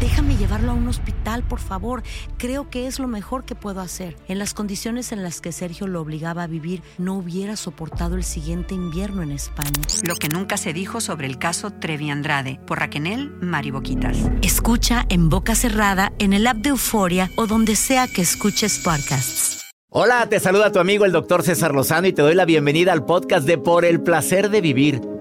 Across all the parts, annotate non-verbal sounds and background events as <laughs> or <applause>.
Déjame llevarlo a un hospital, por favor. Creo que es lo mejor que puedo hacer. En las condiciones en las que Sergio lo obligaba a vivir, no hubiera soportado el siguiente invierno en España. Lo que nunca se dijo sobre el caso Trevi Andrade, por Raquel Mariboquitas. Escucha en boca cerrada, en el app de Euforia o donde sea que escuches podcasts. Hola, te saluda tu amigo el doctor César Lozano y te doy la bienvenida al podcast de Por el placer de vivir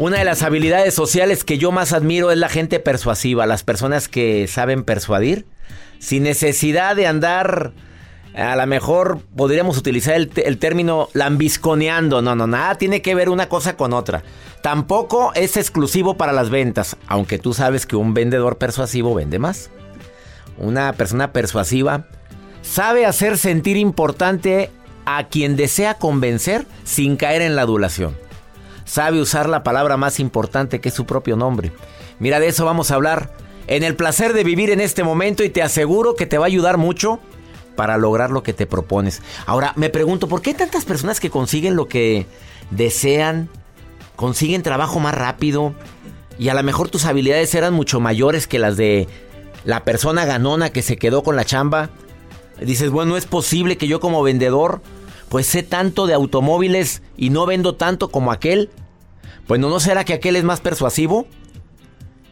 Una de las habilidades sociales que yo más admiro es la gente persuasiva, las personas que saben persuadir sin necesidad de andar, a lo mejor podríamos utilizar el, el, término lambisconeando, no, no, nada tiene que ver una cosa con otra. Tampoco es exclusivo para las ventas, aunque tú sabes que un vendedor persuasivo vende más. Una persona persuasiva sabe hacer sentir importante a quien desea convencer sin caer en la adulación sabe usar la palabra más importante que es su propio nombre. Mira, de eso vamos a hablar en el placer de vivir en este momento y te aseguro que te va a ayudar mucho para lograr lo que te propones. Ahora, me pregunto, ¿por qué tantas personas que consiguen lo que desean? Consiguen trabajo más rápido y a lo mejor tus habilidades eran mucho mayores que las de la persona ganona que se quedó con la chamba. Dices, bueno, es posible que yo como vendedor pues sé tanto de automóviles y no vendo tanto como aquel. Pues no, será que aquel es más persuasivo?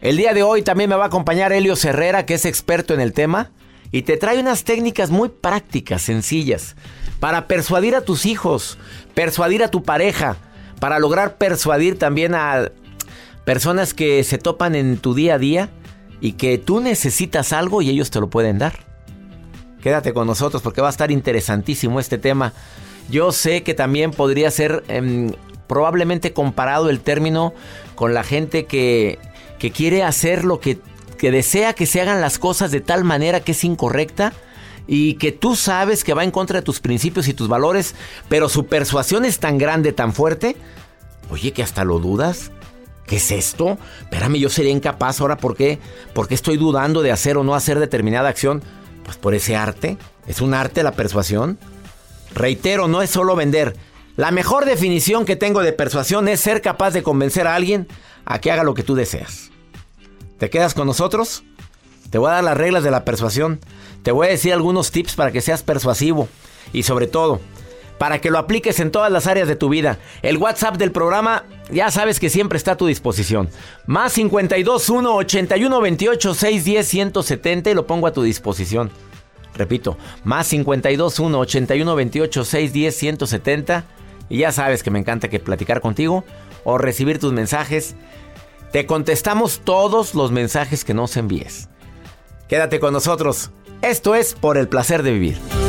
El día de hoy también me va a acompañar Helio Herrera, que es experto en el tema, y te trae unas técnicas muy prácticas, sencillas, para persuadir a tus hijos, persuadir a tu pareja, para lograr persuadir también a personas que se topan en tu día a día y que tú necesitas algo y ellos te lo pueden dar. Quédate con nosotros porque va a estar interesantísimo este tema. Yo sé que también podría ser em, probablemente comparado el término con la gente que, que quiere hacer lo que, que desea que se hagan las cosas de tal manera que es incorrecta y que tú sabes que va en contra de tus principios y tus valores, pero su persuasión es tan grande, tan fuerte, oye, que hasta lo dudas. ¿Qué es esto? Espérame, yo sería incapaz ahora, ¿por qué? ¿Por qué estoy dudando de hacer o no hacer determinada acción? Pues por ese arte. Es un arte la persuasión. Reitero, no es solo vender. La mejor definición que tengo de persuasión es ser capaz de convencer a alguien a que haga lo que tú deseas. ¿Te quedas con nosotros? Te voy a dar las reglas de la persuasión. Te voy a decir algunos tips para que seas persuasivo. Y sobre todo, para que lo apliques en todas las áreas de tu vida. El WhatsApp del programa ya sabes que siempre está a tu disposición. Más 521 81 28 610 170 y lo pongo a tu disposición. Repito, más 52 1 81 28 610 170. Y ya sabes que me encanta que platicar contigo o recibir tus mensajes. Te contestamos todos los mensajes que nos envíes. Quédate con nosotros. Esto es por el placer de vivir.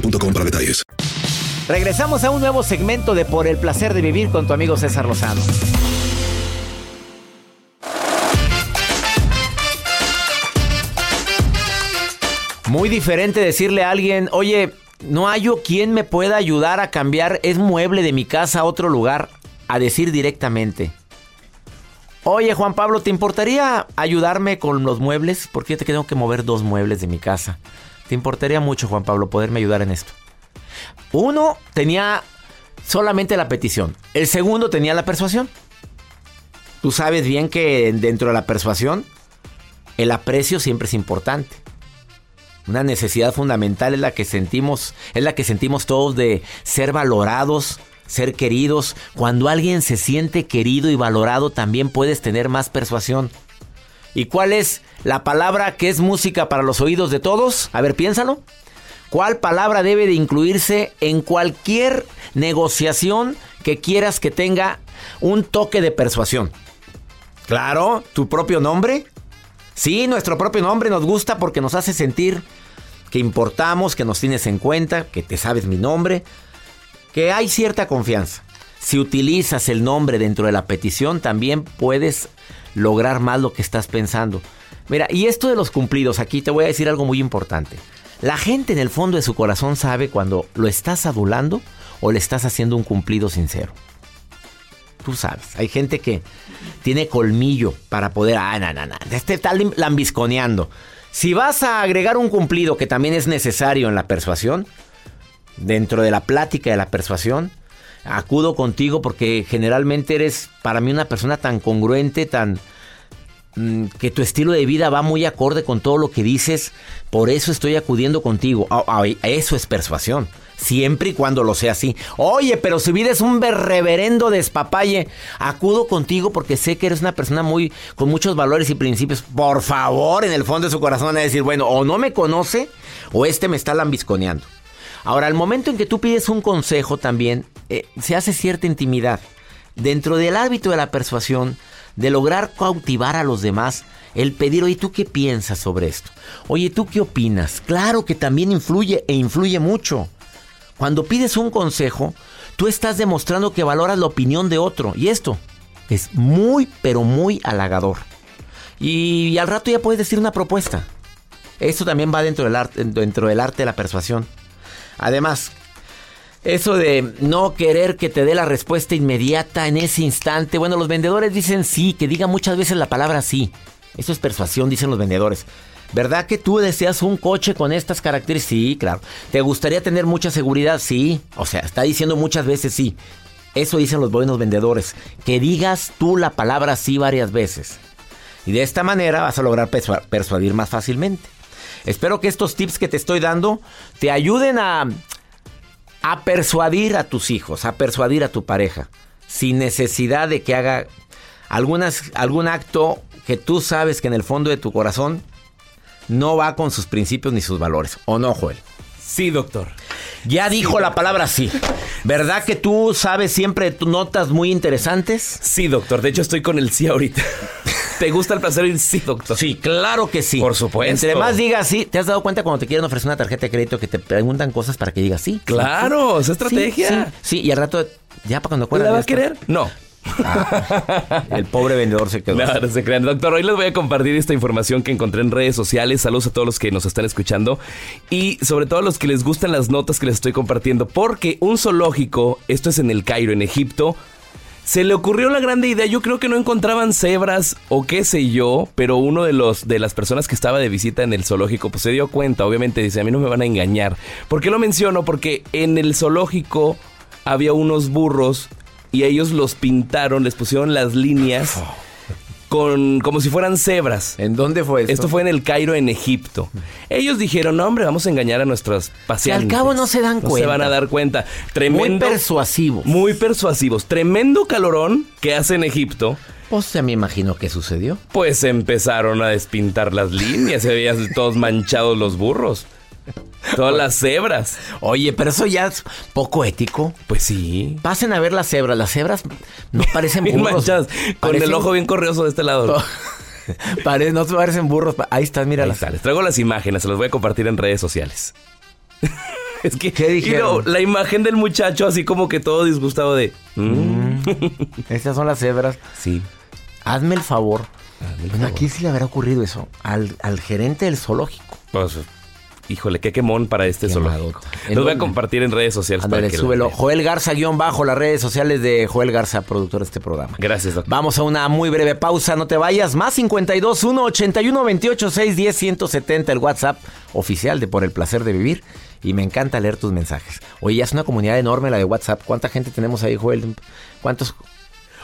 para detalles. Regresamos a un nuevo segmento de Por el placer de vivir con tu amigo César Lozano. Muy diferente decirle a alguien, oye, no hay quien me pueda ayudar a cambiar es mueble de mi casa a otro lugar, a decir directamente. Oye, Juan Pablo, ¿te importaría ayudarme con los muebles? Porque yo te tengo que mover dos muebles de mi casa. ¿Te importaría mucho, Juan Pablo, poderme ayudar en esto? Uno tenía solamente la petición. El segundo tenía la persuasión. Tú sabes bien que dentro de la persuasión, el aprecio siempre es importante. Una necesidad fundamental es la que sentimos, es la que sentimos todos de ser valorados, ser queridos. Cuando alguien se siente querido y valorado, también puedes tener más persuasión. ¿Y cuál es la palabra que es música para los oídos de todos? A ver, piénsalo. ¿Cuál palabra debe de incluirse en cualquier negociación que quieras que tenga un toque de persuasión? Claro, tu propio nombre. Sí, nuestro propio nombre nos gusta porque nos hace sentir que importamos, que nos tienes en cuenta, que te sabes mi nombre, que hay cierta confianza. Si utilizas el nombre dentro de la petición, también puedes lograr más lo que estás pensando. Mira, y esto de los cumplidos, aquí te voy a decir algo muy importante. La gente en el fondo de su corazón sabe cuando lo estás adulando o le estás haciendo un cumplido sincero. Tú sabes, hay gente que tiene colmillo para poder, ah, no, no, no, este está lambisconeando. Si vas a agregar un cumplido que también es necesario en la persuasión, dentro de la plática de la persuasión, acudo contigo porque generalmente eres para mí una persona tan congruente, tan mm, que tu estilo de vida va muy acorde con todo lo que dices, por eso estoy acudiendo contigo. Ah, ah, eso es persuasión. Siempre y cuando lo sea así. Oye, pero si vives un reverendo despapalle, acudo contigo porque sé que eres una persona muy con muchos valores y principios. Por favor, en el fondo de su corazón a decir, bueno, o no me conoce o este me está lambisconeando. Ahora, al momento en que tú pides un consejo también, eh, se hace cierta intimidad. Dentro del hábito de la persuasión, de lograr cautivar a los demás, el pedir, oye, ¿tú qué piensas sobre esto? Oye, ¿tú qué opinas? Claro que también influye e influye mucho. Cuando pides un consejo, tú estás demostrando que valoras la opinión de otro. Y esto es muy, pero muy halagador. Y, al rato ya puedes decir una propuesta. Esto también va dentro del, arte, dentro del arte de la persuasión. Además, eso de no querer que te dé la respuesta inmediata en ese instante. Bueno, los vendedores dicen sí, que diga muchas veces la palabra sí. Eso es persuasión, dicen los vendedores. ¿Verdad que tú deseas un coche con estas características? Sí, claro. ¿Te gustaría tener mucha seguridad? Sí. O sea, está diciendo muchas veces sí. Eso dicen los buenos vendedores. Que digas tú la palabra sí varias veces. Y de esta manera vas a lograr persuadir más fácilmente. Espero que estos tips que te estoy dando te ayuden a, a persuadir a tus hijos, a persuadir a tu pareja, sin necesidad de que haga algunas, algún acto que tú sabes que en el fondo de tu corazón no va con sus principios ni sus valores. ¿O no, Joel? Sí, doctor. Ya dijo la palabra sí. ¿Verdad que tú sabes siempre notas muy interesantes? Sí, doctor. De hecho, estoy con el sí ahorita. ¿Te gusta el placer? Sí, doctor. Sí, claro que sí. Por supuesto. Entre más digas sí, ¿te has dado cuenta cuando te quieren ofrecer una tarjeta de crédito que te preguntan cosas para que digas sí? Claro, es estrategia. Sí, y al rato, ya para cuando ¿La va a querer? No. El pobre vendedor se quedó. No, no se crean. Doctor, hoy les voy a compartir esta información que encontré en redes sociales. Saludos a todos los que nos están escuchando y sobre todo a los que les gustan las notas que les estoy compartiendo. Porque un zoológico, esto es en el Cairo, en Egipto, se le ocurrió la grande idea. Yo creo que no encontraban cebras o qué sé yo, pero uno de los de las personas que estaba de visita en el zoológico pues se dio cuenta. Obviamente dice, a mí no me van a engañar. ¿Por qué lo menciono? Porque en el zoológico había unos burros y ellos los pintaron, les pusieron las líneas con como si fueran cebras. ¿En dónde fue esto? Esto fue en el Cairo, en Egipto. Ellos dijeron, no, hombre, vamos a engañar a nuestros pacientes. al cabo no se dan No cuenta. se van a dar cuenta. Muy Tremendo. persuasivo. Muy persuasivos. Tremendo calorón que hace en Egipto. Pues ya me imagino que sucedió. Pues empezaron a despintar las líneas. Se veían todos manchados los burros. Todas las cebras. Oye, pero eso ya es poco ético. Pues sí. Pasen a ver las cebras. Las cebras no parecen <laughs> burros. Con Parecen- el ojo bien corrioso de este lado. <laughs> Pare- no parecen burros. Ahí estás, mira las está, les traigo las imágenes, se las voy a compartir en redes sociales. <laughs> es que ¿Qué dijeron? no, la imagen del muchacho así como que todo disgustado de "Mm". Estas son las cebras. sí. Hazme el favor. Hazme el bueno, favor. aquí sí le habrá ocurrido eso. Al, al gerente del zoológico. Pues, híjole, qué quemón para este zoológico. ¿En Los voy a compartir en redes sociales Ándale, para que lo súbelo. Joel Garza, guion bajo, las redes sociales de Joel Garza, productor de este programa. Gracias, doctor. Vamos a una muy breve pausa, no te vayas. Más 52 1 81 28 6 10 170, el WhatsApp oficial de Por el placer de vivir. Y me encanta leer tus mensajes. Oye, ya es una comunidad enorme la de WhatsApp. ¿Cuánta gente tenemos ahí, Joel? ¿Cuántos?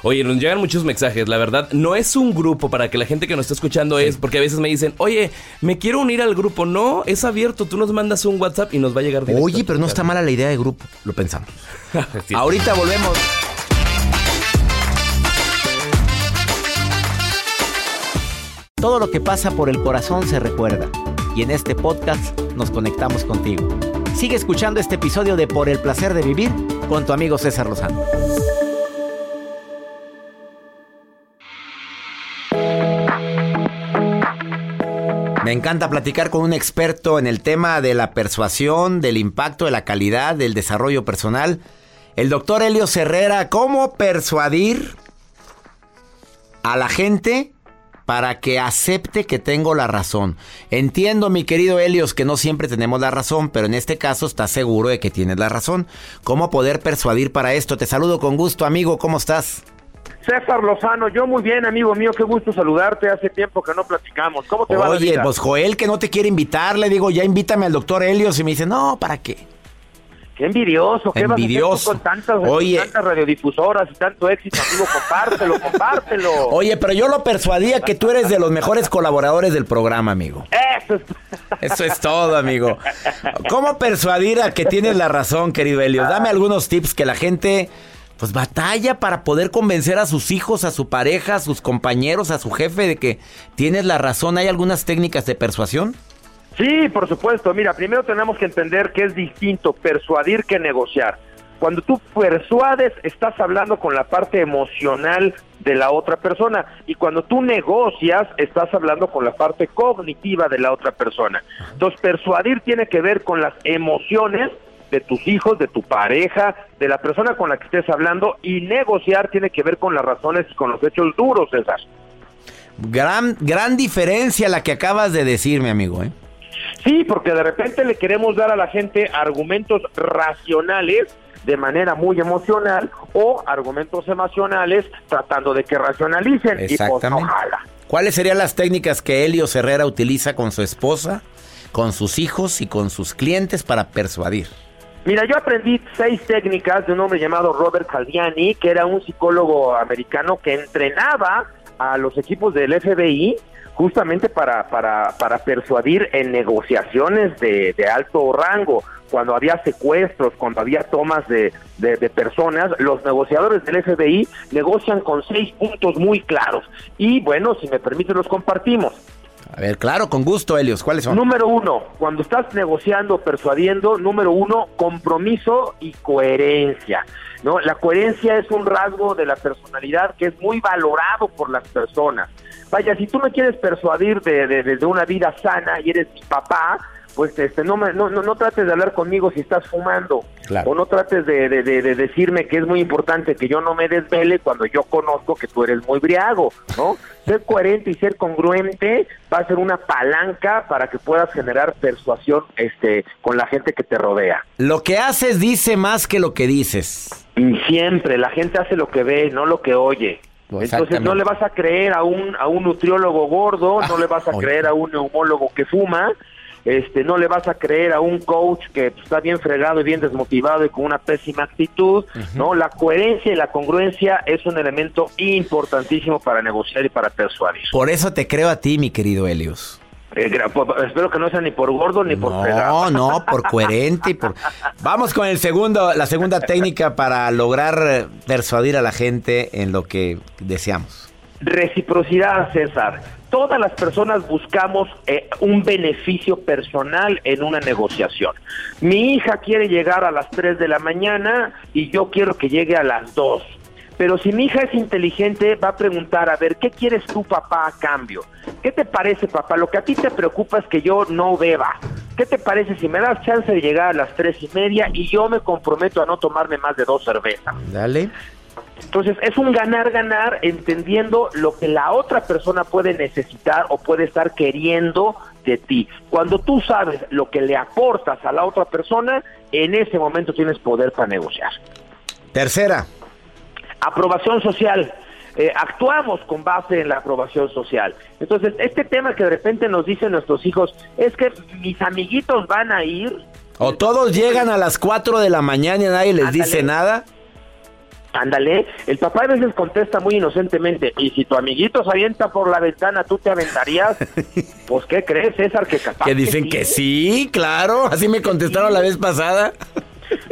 Oye, nos llegan muchos mensajes, la verdad. No es un grupo para que la gente que nos está escuchando es, porque a veces me dicen, oye, me quiero unir al grupo. No, es abierto. Tú nos mandas un WhatsApp y nos va a llegar directo. Oye, pero no está mala la idea de grupo. Lo pensamos. <laughs> Sí. Ahorita volvemos. Todo lo que pasa por el corazón se recuerda. Y en este podcast nos conectamos contigo. Sigue escuchando este episodio de Por el placer de vivir con tu amigo César Lozano. Me encanta platicar con un experto en el tema de la persuasión, del impacto, de la calidad, del desarrollo personal. El doctor Helio Herrera, ¿cómo persuadir a la gente para que acepte que tengo la razón? Entiendo, mi querido Helios, que no siempre tenemos la razón, pero en este caso estás seguro de que tienes la razón. ¿Cómo poder persuadir para esto? Te saludo con gusto, amigo, ¿cómo estás? César Lozano, yo muy bien, amigo mío, qué gusto saludarte. Hace tiempo que no platicamos. ¿Cómo te va la Oye, vida? pues Joel que no te quiere invitar, le digo, ya invítame al doctor Helios y me dice, no, ¿para qué? Qué envidioso, qué Envidioso. vas a hacer tú con tantas, Oye. tantas radiodifusoras y tanto éxito, amigo. Compártelo, compártelo. <laughs> Oye, pero yo lo persuadía que tú eres de los mejores colaboradores del programa, amigo. Eso es... Eso es todo, amigo. ¿Cómo persuadir a que tienes la razón, querido Helios? Dame algunos tips que la gente pues batalla para poder convencer a sus hijos, a su pareja, a sus compañeros, a su jefe de que tienes la razón. ¿Hay algunas técnicas de persuasión? Sí, por supuesto. Mira, primero tenemos que entender que es distinto persuadir que negociar. Cuando tú persuades, estás hablando con la parte emocional de la otra persona. Y cuando tú negocias, estás hablando con la parte cognitiva de la otra persona. Entonces, persuadir tiene que ver con las emociones de tus hijos, de tu pareja, de la persona con la que estés hablando. Y negociar tiene que ver con las razones y con los hechos duros, César. Gran, gran diferencia la que acabas de decir, mi amigo. ¿eh? Sí, porque de repente le queremos dar a la gente argumentos racionales de manera muy emocional o argumentos emocionales tratando de que racionalicen. Y pues, Exactamente. ojalá. ¿Cuáles serían las técnicas que Helios Herrera utiliza con su esposa, con sus hijos y con sus clientes para persuadir? Mira, yo aprendí seis técnicas de un hombre llamado Robert Caldiani, que era un psicólogo americano que entrenaba a los equipos del FBI justamente para, para, para persuadir en negociaciones de, alto rango. Cuando había secuestros, cuando había tomas de, de, de personas, los negociadores del FBI negocian con seis puntos muy claros. Y bueno, si me permite, los compartimos. A ver, claro, con gusto, Helios. ¿Cuáles son? Número uno, cuando estás negociando, persuadiendo, número uno, compromiso y coherencia. ¿no? La coherencia es un rasgo de la personalidad que es muy valorado por las personas. Vaya, si tú me quieres persuadir de, de, de una vida sana y eres mi papá, pues este no, me, no, no, no trates de hablar conmigo si estás fumando. Claro. O no trates de, de, de, de decirme que es muy importante que yo no me desvele cuando yo conozco que tú eres muy briago, ¿no? <laughs> Ser coherente y ser congruente va a ser una palanca para que puedas generar persuasión este, con la gente que te rodea. Lo que haces dice más que lo que dices. Y siempre, la gente hace lo que ve, no lo que oye. Entonces no le vas a creer a un, a un nutriólogo gordo, no le vas a <laughs> creer a un neumólogo que fuma, este, no le vas a creer a un coach que pues, está bien fregado y bien desmotivado y con una pésima actitud, ¿no? La coherencia y la congruencia es un elemento importantísimo para negociar y para persuadir. Por eso te creo a ti, mi querido Helios. Eh, espero que no sea ni por gordo ni por. No, no, por coherente y por... <laughs> Vamos con el segundo, la segunda técnica para lograr persuadir a la gente en lo que deseamos. Reciprocidad, César. Todas las personas buscamos eh, un beneficio personal en una negociación. Mi hija quiere llegar a las 3 de la mañana y yo quiero que llegue a las 2. Pero si mi hija es inteligente, va a preguntar, a ver, ¿qué quieres tú, papá, a cambio? ¿Qué te parece, papá? Lo que a ti te preocupa es que yo no beba. ¿Qué te parece si me das chance de llegar a las tres y media y yo me comprometo a no tomarme más de dos cervezas? Dale. Entonces es un ganar-ganar entendiendo lo que la otra persona puede necesitar o puede estar queriendo de ti. Cuando tú sabes lo que le aportas a la otra persona, en ese momento tienes poder para negociar. Tercera. Aprobación social. Eh, actuamos con base en la aprobación social. Entonces, este tema que de repente nos dicen nuestros hijos es que mis amiguitos van a ir. O todos llegan a las 4 de la mañana y nadie les Ándale. dice nada. Ándale, el papá a veces contesta muy inocentemente, y si tu amiguito se avienta por la ventana, ¿tú te aventarías? <laughs> pues, ¿qué crees, César? Que capaz Que dicen que sí, claro. Así me contestaron la vez pasada.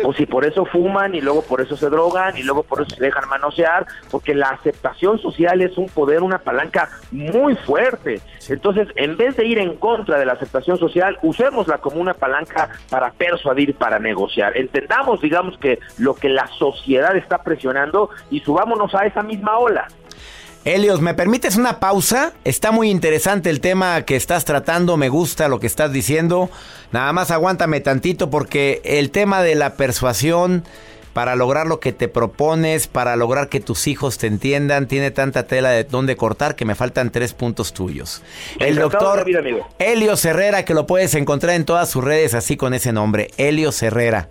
O si por eso fuman y luego por eso se drogan y luego por eso se dejan manosear, porque la aceptación social es un poder, una palanca muy fuerte. Entonces, en vez de ir en contra de la aceptación social, usémosla como una palanca para persuadir, para negociar. Entendamos, digamos, que lo que la sociedad está presionando y subámonos a esa misma ola. Helios, ¿me permites una pausa? Está muy interesante el tema que estás tratando, me gusta lo que estás diciendo. Nada más aguántame tantito porque el tema de la persuasión para lograr lo que te propones, para lograr que tus hijos te entiendan, tiene tanta tela de dónde cortar que me faltan tres puntos tuyos. El doctor. Helios Herrera, que lo puedes encontrar en todas sus redes así con ese nombre, Helios Herrera.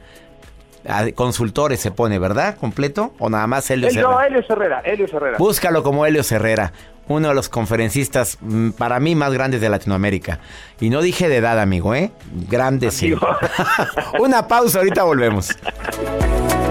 Consultores se pone, ¿verdad? ¿Completo? ¿O nada más Helios El, Herrera? no, Helios Herrera, Helios Herrera. Búscalo como Helios Herrera, uno de los conferencistas mm, para mí más grandes de Latinoamérica. Y no dije de edad, amigo, ¿eh? Grande sí. <laughs> Una pausa, ahorita volvemos. <laughs>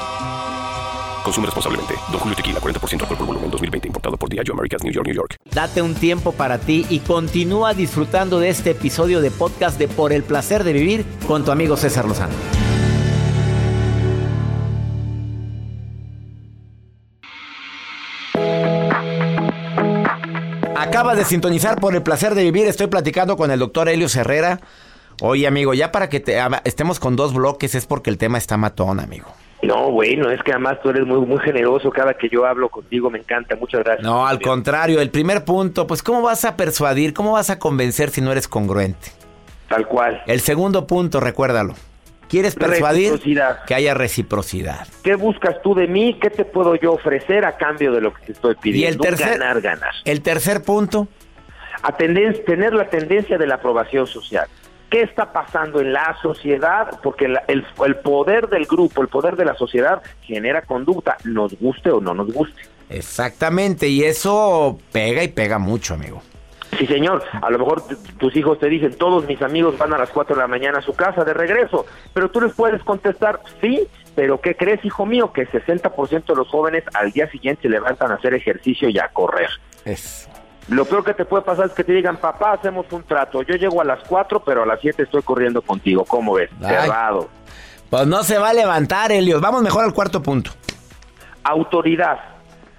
Consume responsablemente. Don Julio Tequila, 40% alcohol por volumen, 2020. Importado por Diageo Americas, New York, New York. Date un tiempo para ti y continúa disfrutando de este episodio de podcast de Por el placer de vivir con tu amigo César Lozano. Acabas de sintonizar por el placer de vivir. Estoy platicando con el doctor Helios Herrera. Oye, amigo, ya para que te- estemos con dos bloques es porque el tema está matón, amigo. No, bueno, es que además tú eres muy, muy generoso. Cada que yo hablo contigo me encanta. Muchas gracias. No, al contrario, el primer punto, pues ¿cómo vas a persuadir? ¿Cómo vas a convencer si no eres congruente? Tal cual. El segundo punto, recuérdalo. ¿Quieres persuadir? Que haya reciprocidad. ¿Qué buscas tú de mí? ¿Qué te puedo yo ofrecer a cambio de lo que te estoy Y pidiendo? el tercer, Ganar, ganar. el tercer punto, tener la tendencia de la aprobación social. ¿Qué está pasando en la sociedad? Porque la- el, el poder del grupo, el poder de la sociedad genera conducta, nos guste o no nos guste. Exactamente, y eso pega y pega mucho, amigo. Sí, señor. A lo mejor tus hijos te dicen, todos mis amigos van a las 4 de la mañana a su casa de regreso, pero tú les puedes contestar, sí, pero ¿qué crees, hijo mío? Que 60% de los jóvenes al día siguiente se levantan a hacer ejercicio y a correr. Es. Lo peor que te puede pasar es que te digan, papá, hacemos un trato. Yo llego a las 4, pero a las 7 estoy corriendo contigo. ¿Cómo ves? Ay. Cerrado. Pues no se va a levantar, Helios. Vamos mejor al cuarto punto. autoridad.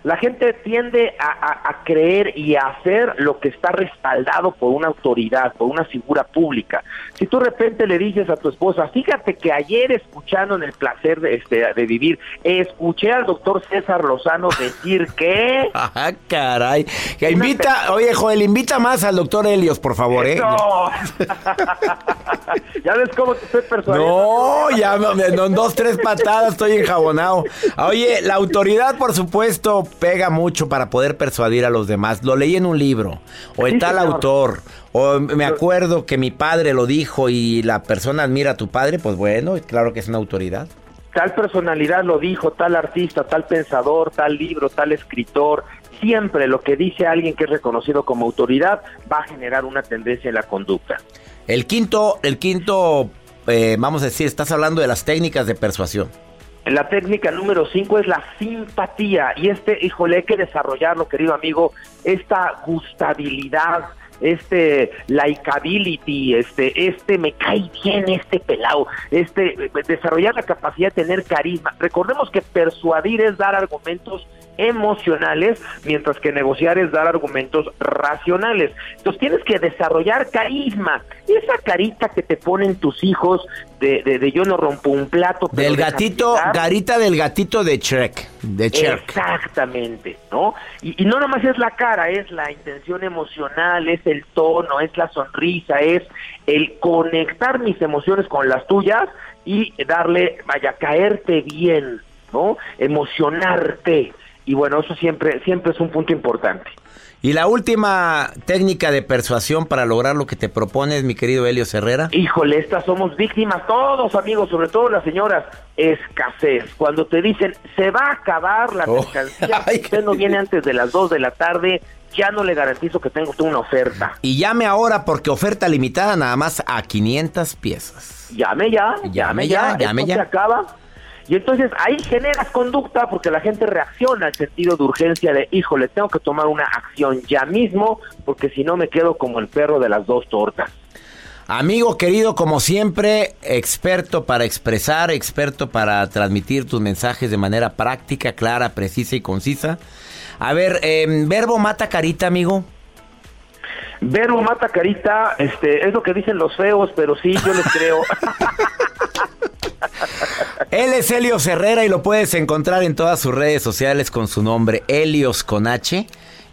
La gente tiende a, a- a creer y a hacer lo que está respaldado por una autoridad, por una figura pública. Si tú de repente le dices a tu esposa, fíjate que ayer escuchando en el placer de, este, de vivir, escuché al doctor César Lozano decir que... <laughs> Ah, caray. Que invita, oye, Joel, invita más al doctor Helios, por favor, ¿eh? No. <laughs> ya ves cómo te estoy persuadiendo. No, ya no, dos, tres patadas estoy enjabonado. Oye, la autoridad, por supuesto, pega mucho para poder persuadir a los demás. Lo leí en un libro, o en Sí, tal señor. autor, o me acuerdo que mi padre lo dijo y la persona admira a tu padre, pues bueno, claro que es una autoridad. tal personalidad lo dijo, tal artista, tal pensador, tal libro, tal escritor. Siempre lo que dice alguien que es reconocido como autoridad va a generar una tendencia en la conducta. El quinto, el quinto, eh, vamos a decir, estás hablando de las técnicas de persuasión. La técnica número cinco es la simpatía y este, híjole, hay que desarrollarlo, querido amigo, esta gustabilidad, este likability, este, este me cae bien este pelado, este, desarrollar la capacidad de tener carisma. Recordemos que persuadir es dar argumentos emocionales, mientras que negociar es dar argumentos racionales. Entonces tienes que desarrollar carisma, esa carita que te ponen tus hijos de, de, de yo no rompo un plato. pero Del de gatito, garita del gatito de Shrek, de Shrek. Exactamente, ¿no? Y, y no nomás es la cara, es la intención emocional, es el tono, es la sonrisa, es el conectar mis emociones con las tuyas y darle, vaya, caerte bien, ¿no? Emocionarte. Y bueno, eso siempre, siempre es un punto importante. Y la última técnica de persuasión para lograr lo que te propones, mi querido Helio Herrera. Híjole, estas somos víctimas todos, amigos, sobre todo las señoras. Escasez. Cuando te dicen, se va a acabar la Oh. mercancía, <laughs> Ay, usted no viene antes de las 2 de la tarde, ya no le garantizo que tenga usted una oferta. Y llame ahora porque oferta limitada nada más a 500 piezas. Llame ya, Llame ya, llame esto ya. se acaba. Y entonces ahí generas conducta porque la gente reacciona al sentido de urgencia de, híjole, tengo que tomar una acción ya mismo porque si no me quedo como el perro de las dos tortas. Amigo querido, como siempre, experto para expresar, experto para transmitir tus mensajes de manera práctica, clara, precisa y concisa. A ver, em, verbo mata carita, amigo. Verbo mata carita, este, es lo que dicen los feos, pero sí, yo les creo. <laughs> Él es Helios Herrera y lo puedes encontrar en todas sus redes sociales con su nombre, Helios con H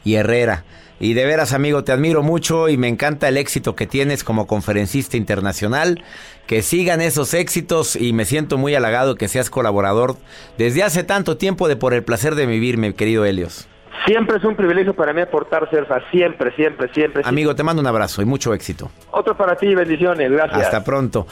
y Herrera. Y de veras, amigo, te admiro mucho y me encanta el éxito que tienes como conferencista internacional. Que sigan esos éxitos y me siento muy halagado que seas colaborador desde hace tanto tiempo de Por el Placer de Vivir, mi querido Helios. siempre es un privilegio para mí aportar, Cerfa, siempre, siempre, siempre. Amigo, te mando un abrazo y mucho éxito. Otro para ti, bendiciones, gracias. Hasta pronto.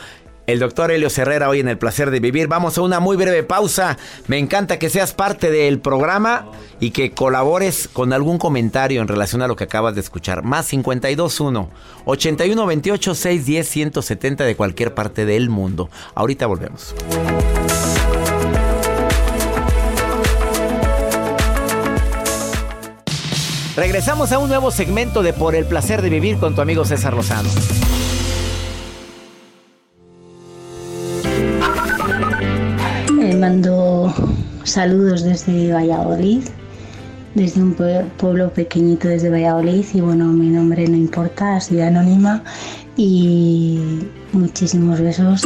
El doctor Helio Herrera hoy en el placer de vivir. Vamos a una muy breve pausa. Me encanta que seas parte del programa y que colabores con algún comentario en relación a lo que acabas de escuchar. Más 521 8128 610 170 de cualquier parte del mundo. Ahorita volvemos. Regresamos a un nuevo segmento de Por el placer de vivir con tu amigo César Lozano. Mando saludos desde Valladolid, desde un pue- pueblo pequeñito desde Valladolid y bueno, mi nombre no importa, soy anónima y muchísimos besos.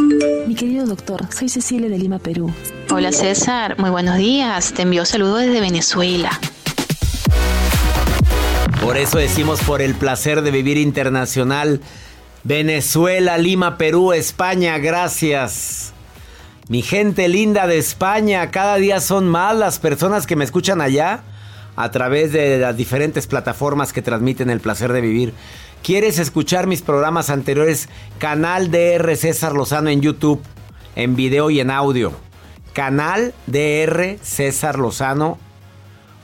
Mi querido doctor, soy Cecilia de Lima, Perú. Hola César, muy buenos días. Te envío saludos desde Venezuela. Por eso decimos por el placer de vivir internacional. Venezuela, Lima, Perú, España, gracias. Mi gente linda de España, cada día son más las personas que me escuchan allá. a través de las diferentes plataformas que transmiten el placer de vivir. ¿Quieres escuchar mis programas anteriores? Canal DR César Lozano en YouTube, en video y en audio. Canal DR César Lozano.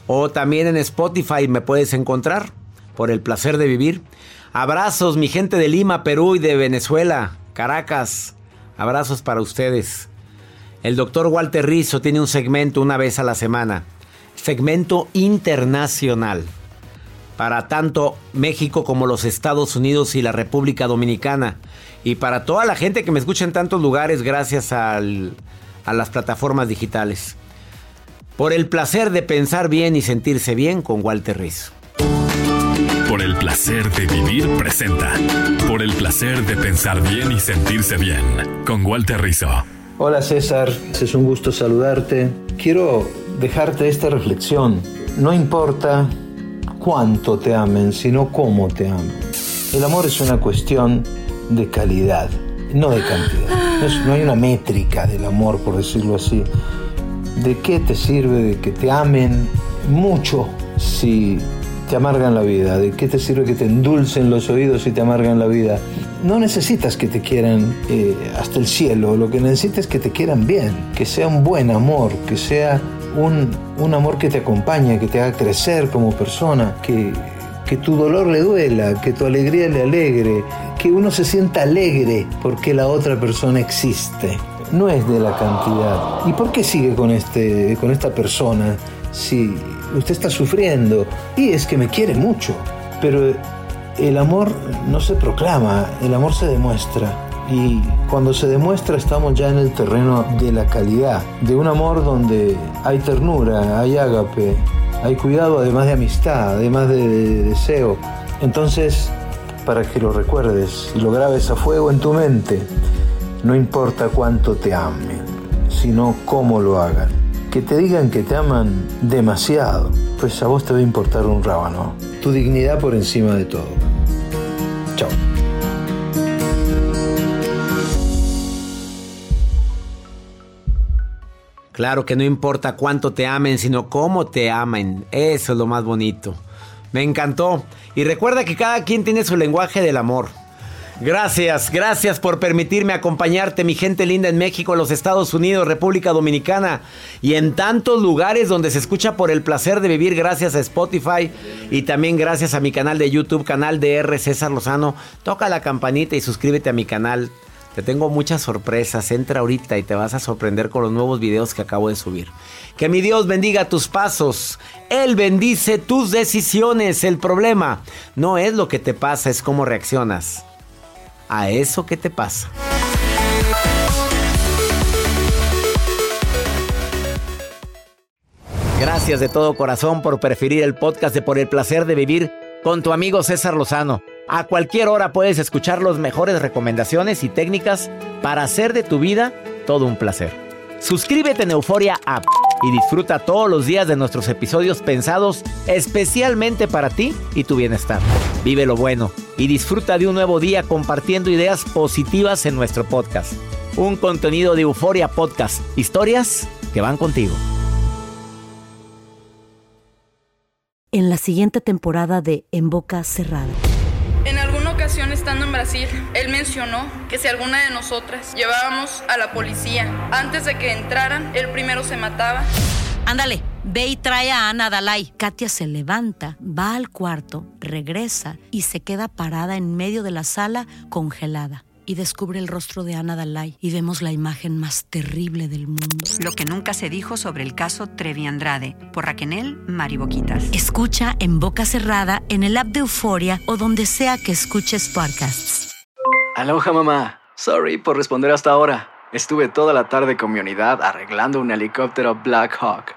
O también en Spotify me puedes encontrar por el placer de vivir. Abrazos, mi gente de Lima, Perú y de Venezuela, Caracas. Abrazos para ustedes. El doctor Walter Rizzo tiene un segmento una vez a la semana. Segmento internacional. Para tanto México como los Estados Unidos y la República Dominicana. Y para toda la gente que me escucha en tantos lugares gracias al, a las plataformas digitales. Por el placer de pensar bien y sentirse bien con Walter Rizzo. Por el placer de vivir presenta. Por el placer de pensar bien y sentirse bien con Walter Rizzo. Hola César, es un gusto saludarte. Quiero dejarte esta reflexión. No importa cuánto te amen, sino cómo te amen. El amor es una cuestión de calidad, no de cantidad. No, no hay una métrica del amor, por decirlo así. ¿De qué te sirve de que te amen mucho si te amargan la vida? ¿De qué te sirve que te endulcen los oídos si te amargan la vida? No necesitas que te quieran eh, hasta el cielo, lo que necesitas es que te quieran bien, que sea un buen amor, que sea un, un amor que te acompañe, que te haga crecer como persona, que, que tu dolor le duela, que tu alegría le alegre, que uno se sienta alegre porque la otra persona existe. No es de la cantidad. ¿Y por qué sigue con, este, con esta persona si usted está sufriendo? Y es que me quiere mucho. Pero el amor no se proclama, el amor se demuestra. Y cuando se demuestra estamos ya en el terreno de la calidad, de un amor donde hay ternura, hay ágape, hay cuidado además de amistad, además de, de deseo. Entonces, para que lo recuerdes y lo grabes a fuego en tu mente, no importa cuánto te amen, sino cómo lo hagan. Que te digan que te aman demasiado, pues a vos te va a importar un rábano. Tu dignidad por encima de todo. Chao. Claro que no importa cuánto te amen, sino cómo te amen. Eso es lo más bonito. Me encantó. Y recuerda que cada quien tiene su lenguaje del amor. Gracias, gracias por permitirme acompañarte, mi gente linda en México, los Estados Unidos, República Dominicana y en tantos lugares donde se escucha por el placer de vivir gracias a Spotify y también gracias a mi canal de YouTube, canal de R. César Lozano. Toca la campanita y suscríbete a mi canal. Te tengo muchas sorpresas. Entra ahorita y te vas a sorprender con los nuevos videos que acabo de subir. Que mi Dios bendiga tus pasos. Él bendice tus decisiones. El problema no es lo que te pasa, es cómo reaccionas a eso que te pasa. Gracias de todo corazón por preferir el podcast de Por el placer de vivir con tu amigo César Lozano. A cualquier hora puedes escuchar las mejores recomendaciones y técnicas para hacer de tu vida todo un placer. Suscríbete en Euforia App y disfruta todos los días de nuestros episodios pensados especialmente para ti y tu bienestar. Vive lo bueno y disfruta de un nuevo día compartiendo ideas positivas en nuestro podcast. Un contenido de Euforia Podcast, historias que van contigo. En la siguiente temporada de En Boca Cerrada. En alguna ocasión estando en Brasil, él mencionó que si alguna de nosotras llevábamos a la policía antes de que entraran, él primero se mataba. Ándale, ve y trae a Ana Dalai. Katia se levanta, va al cuarto, regresa y se queda parada en medio de la sala congelada. Y descubre el rostro de Ana Dalai y vemos la imagen más terrible del mundo. Lo que nunca se dijo sobre el caso Trevi Andrade por Raquel Mariboquitas. Escucha en boca cerrada, en el app de Euforia o donde sea que escuches podcasts. Aloha mamá. Sorry por responder hasta ahora. Estuve toda la tarde con mi unidad arreglando un helicóptero Black Hawk.